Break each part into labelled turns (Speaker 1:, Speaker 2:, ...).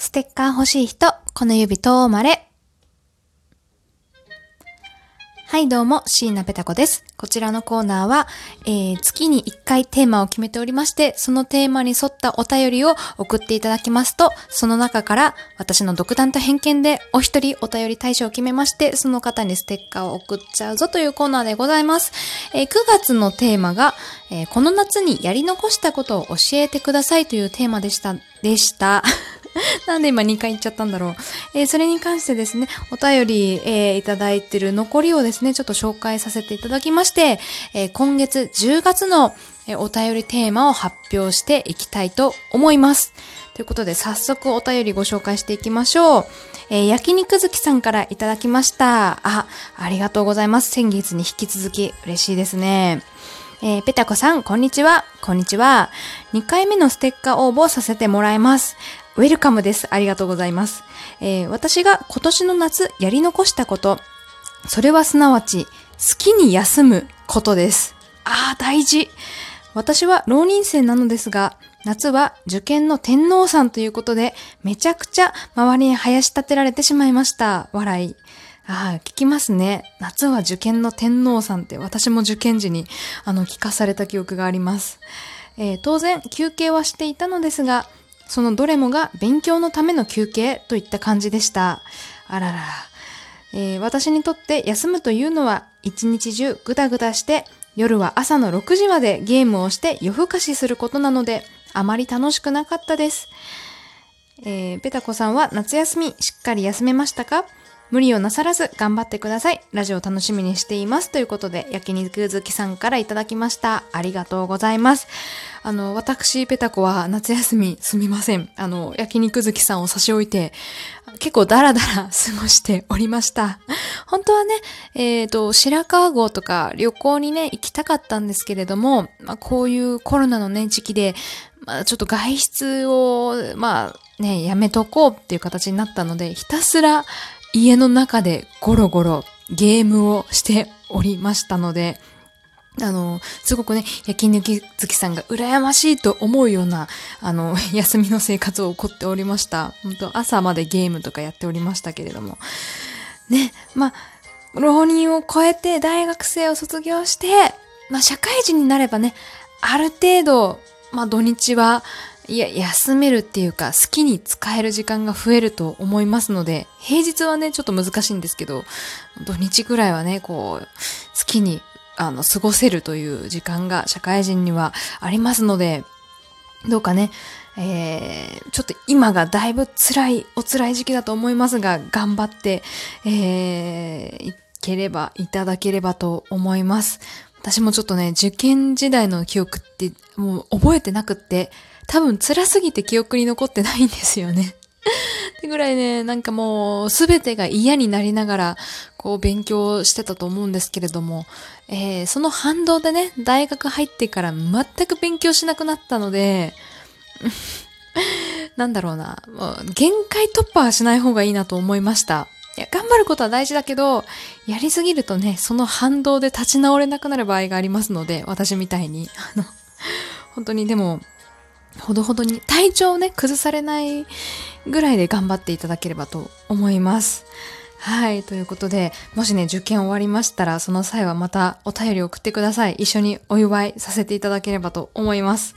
Speaker 1: ステッカー欲しい人、この指とまれ。はい、どうも、椎名ペタ子です。こちらのコーナーは、えー、月に1回テーマを決めておりまして、そのテーマに沿ったお便りを送っていただきますと、その中から私の独断と偏見でお一人お便り対象を決めまして、その方にステッカーを送っちゃうぞというコーナーでございます。えー9月のテーマが、えーこの夏にやり残したことを教えてくださいというテーマでした、でした。なんで今2回言っちゃったんだろう。えーそれに関してですね、お便り、えーいただいてる残りをですね、ちょっと紹介させていただきまして、えー今月10月の、えお便りテーマを発表していきたいと思います。ということで、早速お便りご紹介していきましょう。えー焼肉好きさんからいただきました。あ、ありがとうございます。先月に引き続き嬉しいですね。えーペタコさん、こんにちは。こんにちは。2回目のステッカー応募させてもらいます。ウェルカムです。ありがとうございます。えー私が今年の夏やり残したこと、それはすなわち、好きに休むことです。ああ、大事。私は浪人生なのですが、夏は受験の天皇さんということで、めちゃくちゃ周りに林立てられてしまいました。笑い。ああ、聞きますね。夏は受験の天皇さんって私も受験時にあの聞かされた記憶があります。えー当然休憩はしていたのですが、そのどれもが勉強のための休憩といった感じでした。あらら。えー私にとって休むというのは一日中ぐだぐだして夜は朝の6時までゲームをして夜更かしすることなのであまり楽しくなかったです。えーペタコさんは夏休みしっかり休めましたか？無理をなさらず頑張ってください。ラジオ楽しみにしています。ということで、焼肉好きさんからいただきました。ありがとうございます。あの、私、ペタコは夏休みすみません。あの、焼肉好きさんを差し置いて、結構ダラダラ過ごしておりました。本当はね、えっ、と、白川郷とか旅行にね、行きたかったんですけれども、まあ、こういうコロナのね、時期で、まあ、ちょっと外出を、まあね、やめとこうっていう形になったので、ひたすら家の中でゴロゴロゲームをしておりましたので、あの、すごくね、焼肉好き月さんが羨ましいと思うような、あの、休みの生活を送っておりました。本当朝までゲームとかやっておりましたけれども。ね、まあ、浪人を超えて大学生を卒業して、まあ、社会人になればね、ある程度、まあ、土日は、いや、休めるっていうか、好きに使える時間が増えると思いますので、平日はね、ちょっと難しいんですけど、土日ぐらいはね、こう、好きに、あの、過ごせるという時間が社会人にはありますので、どうかね、えー、ちょっと今がだいぶ辛い、お辛い時期だと思いますが、頑張って、えー、いければ、いただければと思います。私もちょっとね、受験時代の記憶ってもう覚えてなくって、多分辛すぎて記憶に残ってないんですよね。ってぐらいね、なんかもうすべてが嫌になりながら、こう勉強してたと思うんですけれども、えー、その反動でね、大学入ってから全く勉強しなくなったので、なんだろうな、もう限界突破はしない方がいいなと思いました。いや、頑張ることは大事だけど、やりすぎるとね、その反動で立ち直れなくなる場合がありますので、私みたいに。あの、本当にでも、ほどほどに体調をね、崩されないぐらいで頑張っていただければと思います。はい。ということで、もしね、受験終わりましたら、その際はまたお便り送ってください。一緒にお祝いさせていただければと思います。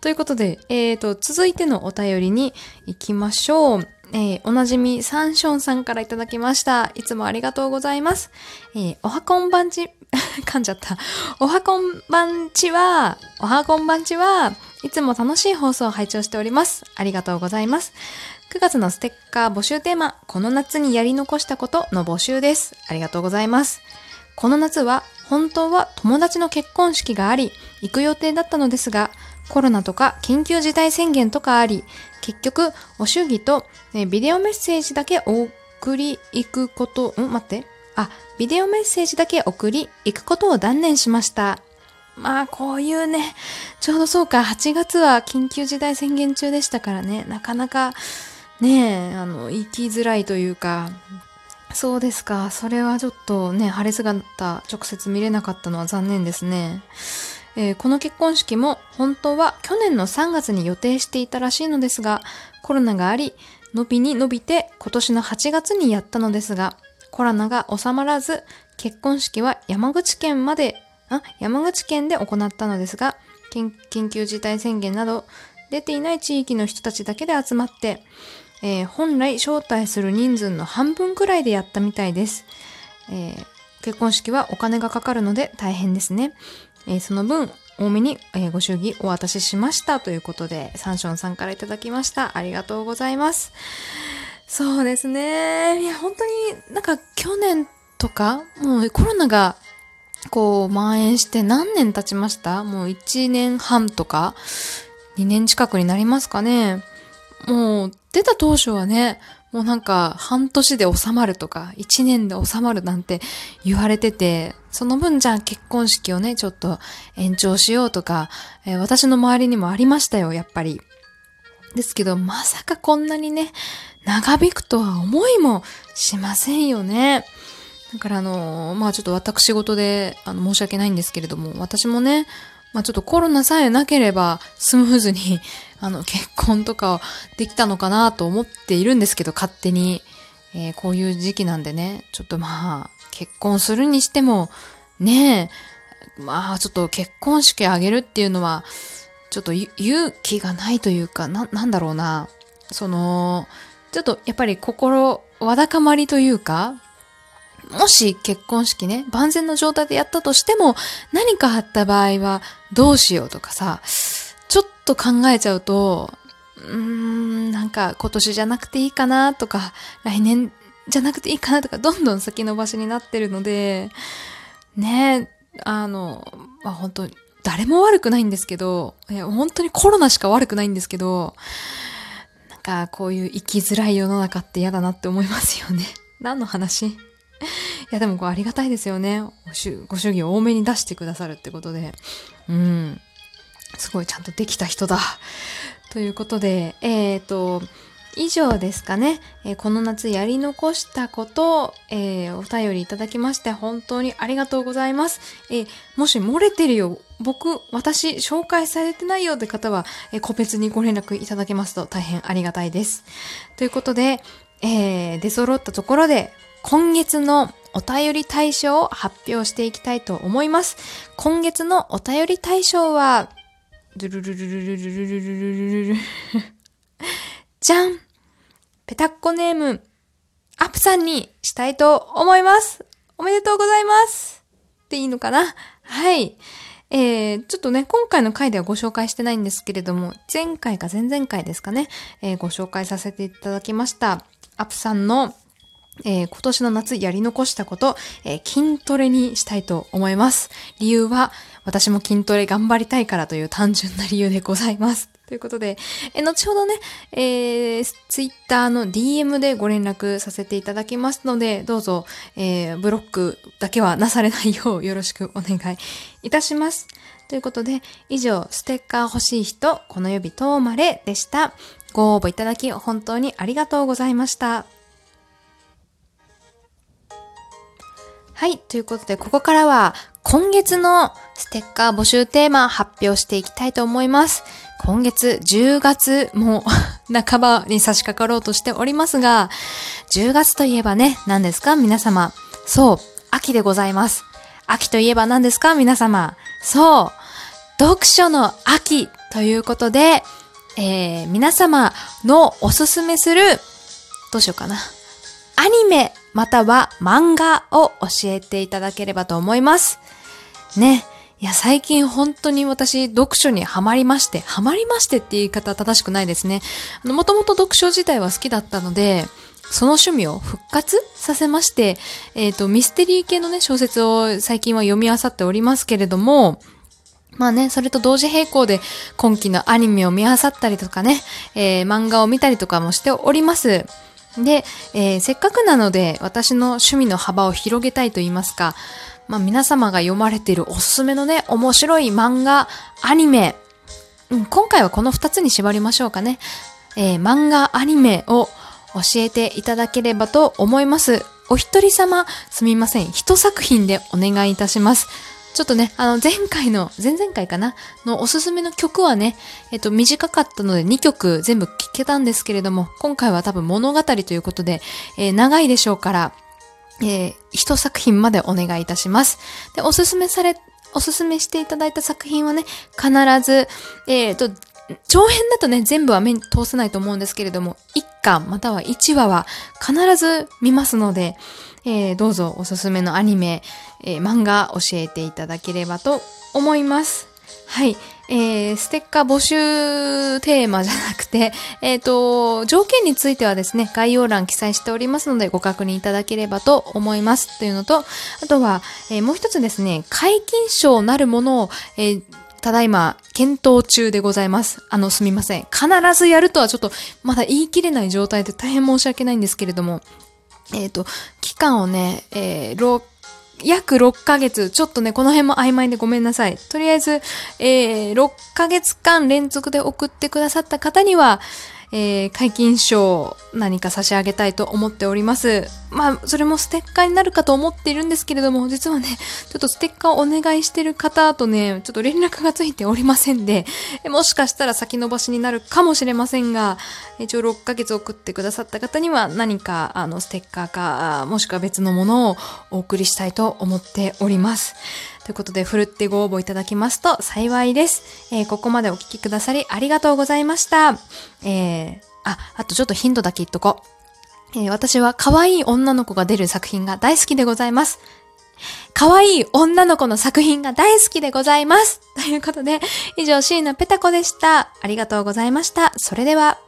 Speaker 1: ということで、えーと、続いてのお便りに行きましょう。えーおなじみサンションさんからいただきました。いつもありがとうございます。えーおはこんばんち、噛んじゃった。おはこんばんちは、おはこんばんちは、いつも楽しい放送を拝聴しております。ありがとうございます。9月のステッカー募集テーマ、この夏にやり残したことの募集です。ありがとうございます。この夏は本当は友達の結婚式があり、行く予定だったのですが、コロナとか緊急事態宣言とかあり、結局、お祝儀と、ねビデオメッセージだけお送り行くこと、ん？待って。あ、ビデオメッセージだけ送り行くことを断念しました。まあ、こういうね、ちょうどそうか、8月は緊急事態宣言中でしたからね、なかなか、ねえ、あの、行きづらいというか、そうですか。それはちょっとね、晴れ姿直接見れなかったのは残念ですね。えー、この結婚式も本当は去年の3月に予定していたらしいのですが、コロナがあり、伸びに伸びて今年の8月にやったのですが、コロナが収まらず、結婚式は山口県まで、あ、山口県で行ったのですが、緊急事態宣言など出ていない地域の人たちだけで集まって、えー、本来招待する人数の半分くらいでやったみたいです。えー、結婚式はお金がかかるので大変ですね。えー、その分、多めに、えご祝儀お渡ししましたということで、サンションさんからいただきました。ありがとうございます。そうですね。いや、本当になんか去年とか、もうコロナがこう蔓延して何年経ちました？もう1年半とか2年近くになりますかね。もう出た当初はね、もうなんか半年で収まるとか1年で収まるなんて言われてて、その分じゃあ結婚式をね、ちょっと延長しようとか、えー、私の周りにもありましたよ、やっぱり。ですけど、まさかこんなにね、長引くとは思いもしませんよね。だからあの、まあちょっと私事であの申し訳ないんですけれども、私もね、まあちょっとコロナさえなければスムーズに あの結婚とかできたのかなと思っているんですけど、勝手に。えー、こういう時期なんでね、ちょっとまあ、結婚するにしても、ねえ、まあちょっと結婚式あげるっていうのは、ちょっと勇気がないというか、な、なんだろうな。その、ちょっとやっぱり心、わだかまりというか、もし結婚式ね、万全の状態でやったとしても、何かあった場合はどうしようとかさ、ちょっと考えちゃうと、うーん、なんか今年じゃなくていいかなとか、来年じゃなくていいかなとか、どんどん先延ばしになってるので、ねあの、まあ、本当に誰も悪くないんですけど、いや、本当にコロナしか悪くないんですけど、かこういう生きづらい世の中って嫌だなって思いますよね。何の話？いや、でもこうありがたいですよね。ご主義を多めに出してくださるってことで。うん。すごいちゃんとできた人だ。ということで、えっ、ー、と、以上ですかね、えー、この夏やり残したことを、えー、お便りいただきまして本当にありがとうございます。えー、もし漏れてるよ、僕、私、紹介されてないよって方は、え個別にご連絡いただけますと大変ありがたいです。ということで、え出揃ったところで、今月のお便り対象を発表していきたいと思います。今月のお便り対象は、ドゥルルルルルルルルルルルルじゃんペタッコネーム、アップさんにしたいと思います。おめでとうございますっていいのかな？はい。えー、ちょっとね、今回の回ではご紹介してないんですけれども、前回か前々回ですかね、えー、ご紹介させていただきました。アップさんの、えー、今年の夏やり残したこと、えー、筋トレにしたいと思います。理由は、私も筋トレ頑張りたいからという単純な理由でございます。ということで、え後ほどね、えー、ツイッターの DM でご連絡させていただきますので、どうぞ、えー、ブロックだけはなされないようよろしくお願いいたします。ということで、以上、ステッカー欲しい人、この指とまれでした。ご応募いただき、本当にありがとうございました。はい。ということで、ここからは今月のステッカー募集テーマ発表していきたいと思います。今月10月も半ばに差し掛かろうとしておりますが、10月といえばね、何ですか？皆様。そう、秋でございます。秋といえば何ですか？皆様。そう、読書の秋ということで、えー、皆様のおすすめする、どうしようかな。アニメまたは漫画を教えていただければと思います。ね。いや、最近本当に私、読書にハマりまして、ハマりましてって言い方正しくないですね。あの、もともと読書自体は好きだったので、その趣味を復活させまして、えっ、ー、と、ミステリー系のね、小説を最近は読み漁っておりますけれども、まあね、それと同時並行で今期のアニメを見漁ったりとかね、えー、漫画を見たりとかもしております。で、えー、せっかくなので私の趣味の幅を広げたいと言いますか、まあ、皆様が読まれているおすすめのね、面白い漫画、アニメ、うん、今回はこの2つに縛りましょうかね。えー、漫画、アニメを教えていただければと思います。お一人様、すみません。一作品でお願いいたします。ちょっとね、あの、前回の、前々回かな？のおすすめの曲はね、えっと、短かったので2曲全部聴けたんですけれども、今回は多分物語ということで、えー、長いでしょうから、えー、一作品までお願いいたします。で、おすすめされ、おすすめしていただいた作品はね、必ず、えっ、ー、と、長編だとね、全部は目に通せないと思うんですけれども、1巻または1話は必ず見ますので、えー、どうぞおすすめのアニメ、えー、漫画教えていただければと思います。はい。えー、ステッカー募集テーマじゃなくて、えっ、ー、と、条件についてはですね、概要欄記載しておりますのでご確認いただければと思います。というのと、あとは、えー、もう一つですね、解禁賞なるものを、えーただいま、検討中でございます。あの、すみません。必ずやるとはちょっと、まだ言い切れない状態で大変申し訳ないんですけれども、えっ、ー、と、期間をね、えー、約6ヶ月、ちょっとね、この辺も曖昧でごめんなさい。とりあえず、えー、6ヶ月間連続で送ってくださった方には、えー、解禁賞何か差し上げたいと思っております。まあ、それもステッカーになるかと思っているんですけれども、実はね、ちょっとステッカーをお願いしてる方とね、ちょっと連絡がついておりませんで、もしかしたら先延ばしになるかもしれませんが、一応6ヶ月送ってくださった方には何か、あの、ステッカーか、もしくは別のものをお送りしたいと思っております。ということで、ふるってご応募いただきますと幸いです。えー、ここまでお聞きくださりありがとうございました。えー、あ、あとちょっとヒントだけ言っとこう。えー、私は可愛い女の子が出る作品が大好きでございます。可愛い女の子の作品が大好きでございます。ということで、以上、椎名ペタ子でした。ありがとうございました。それでは。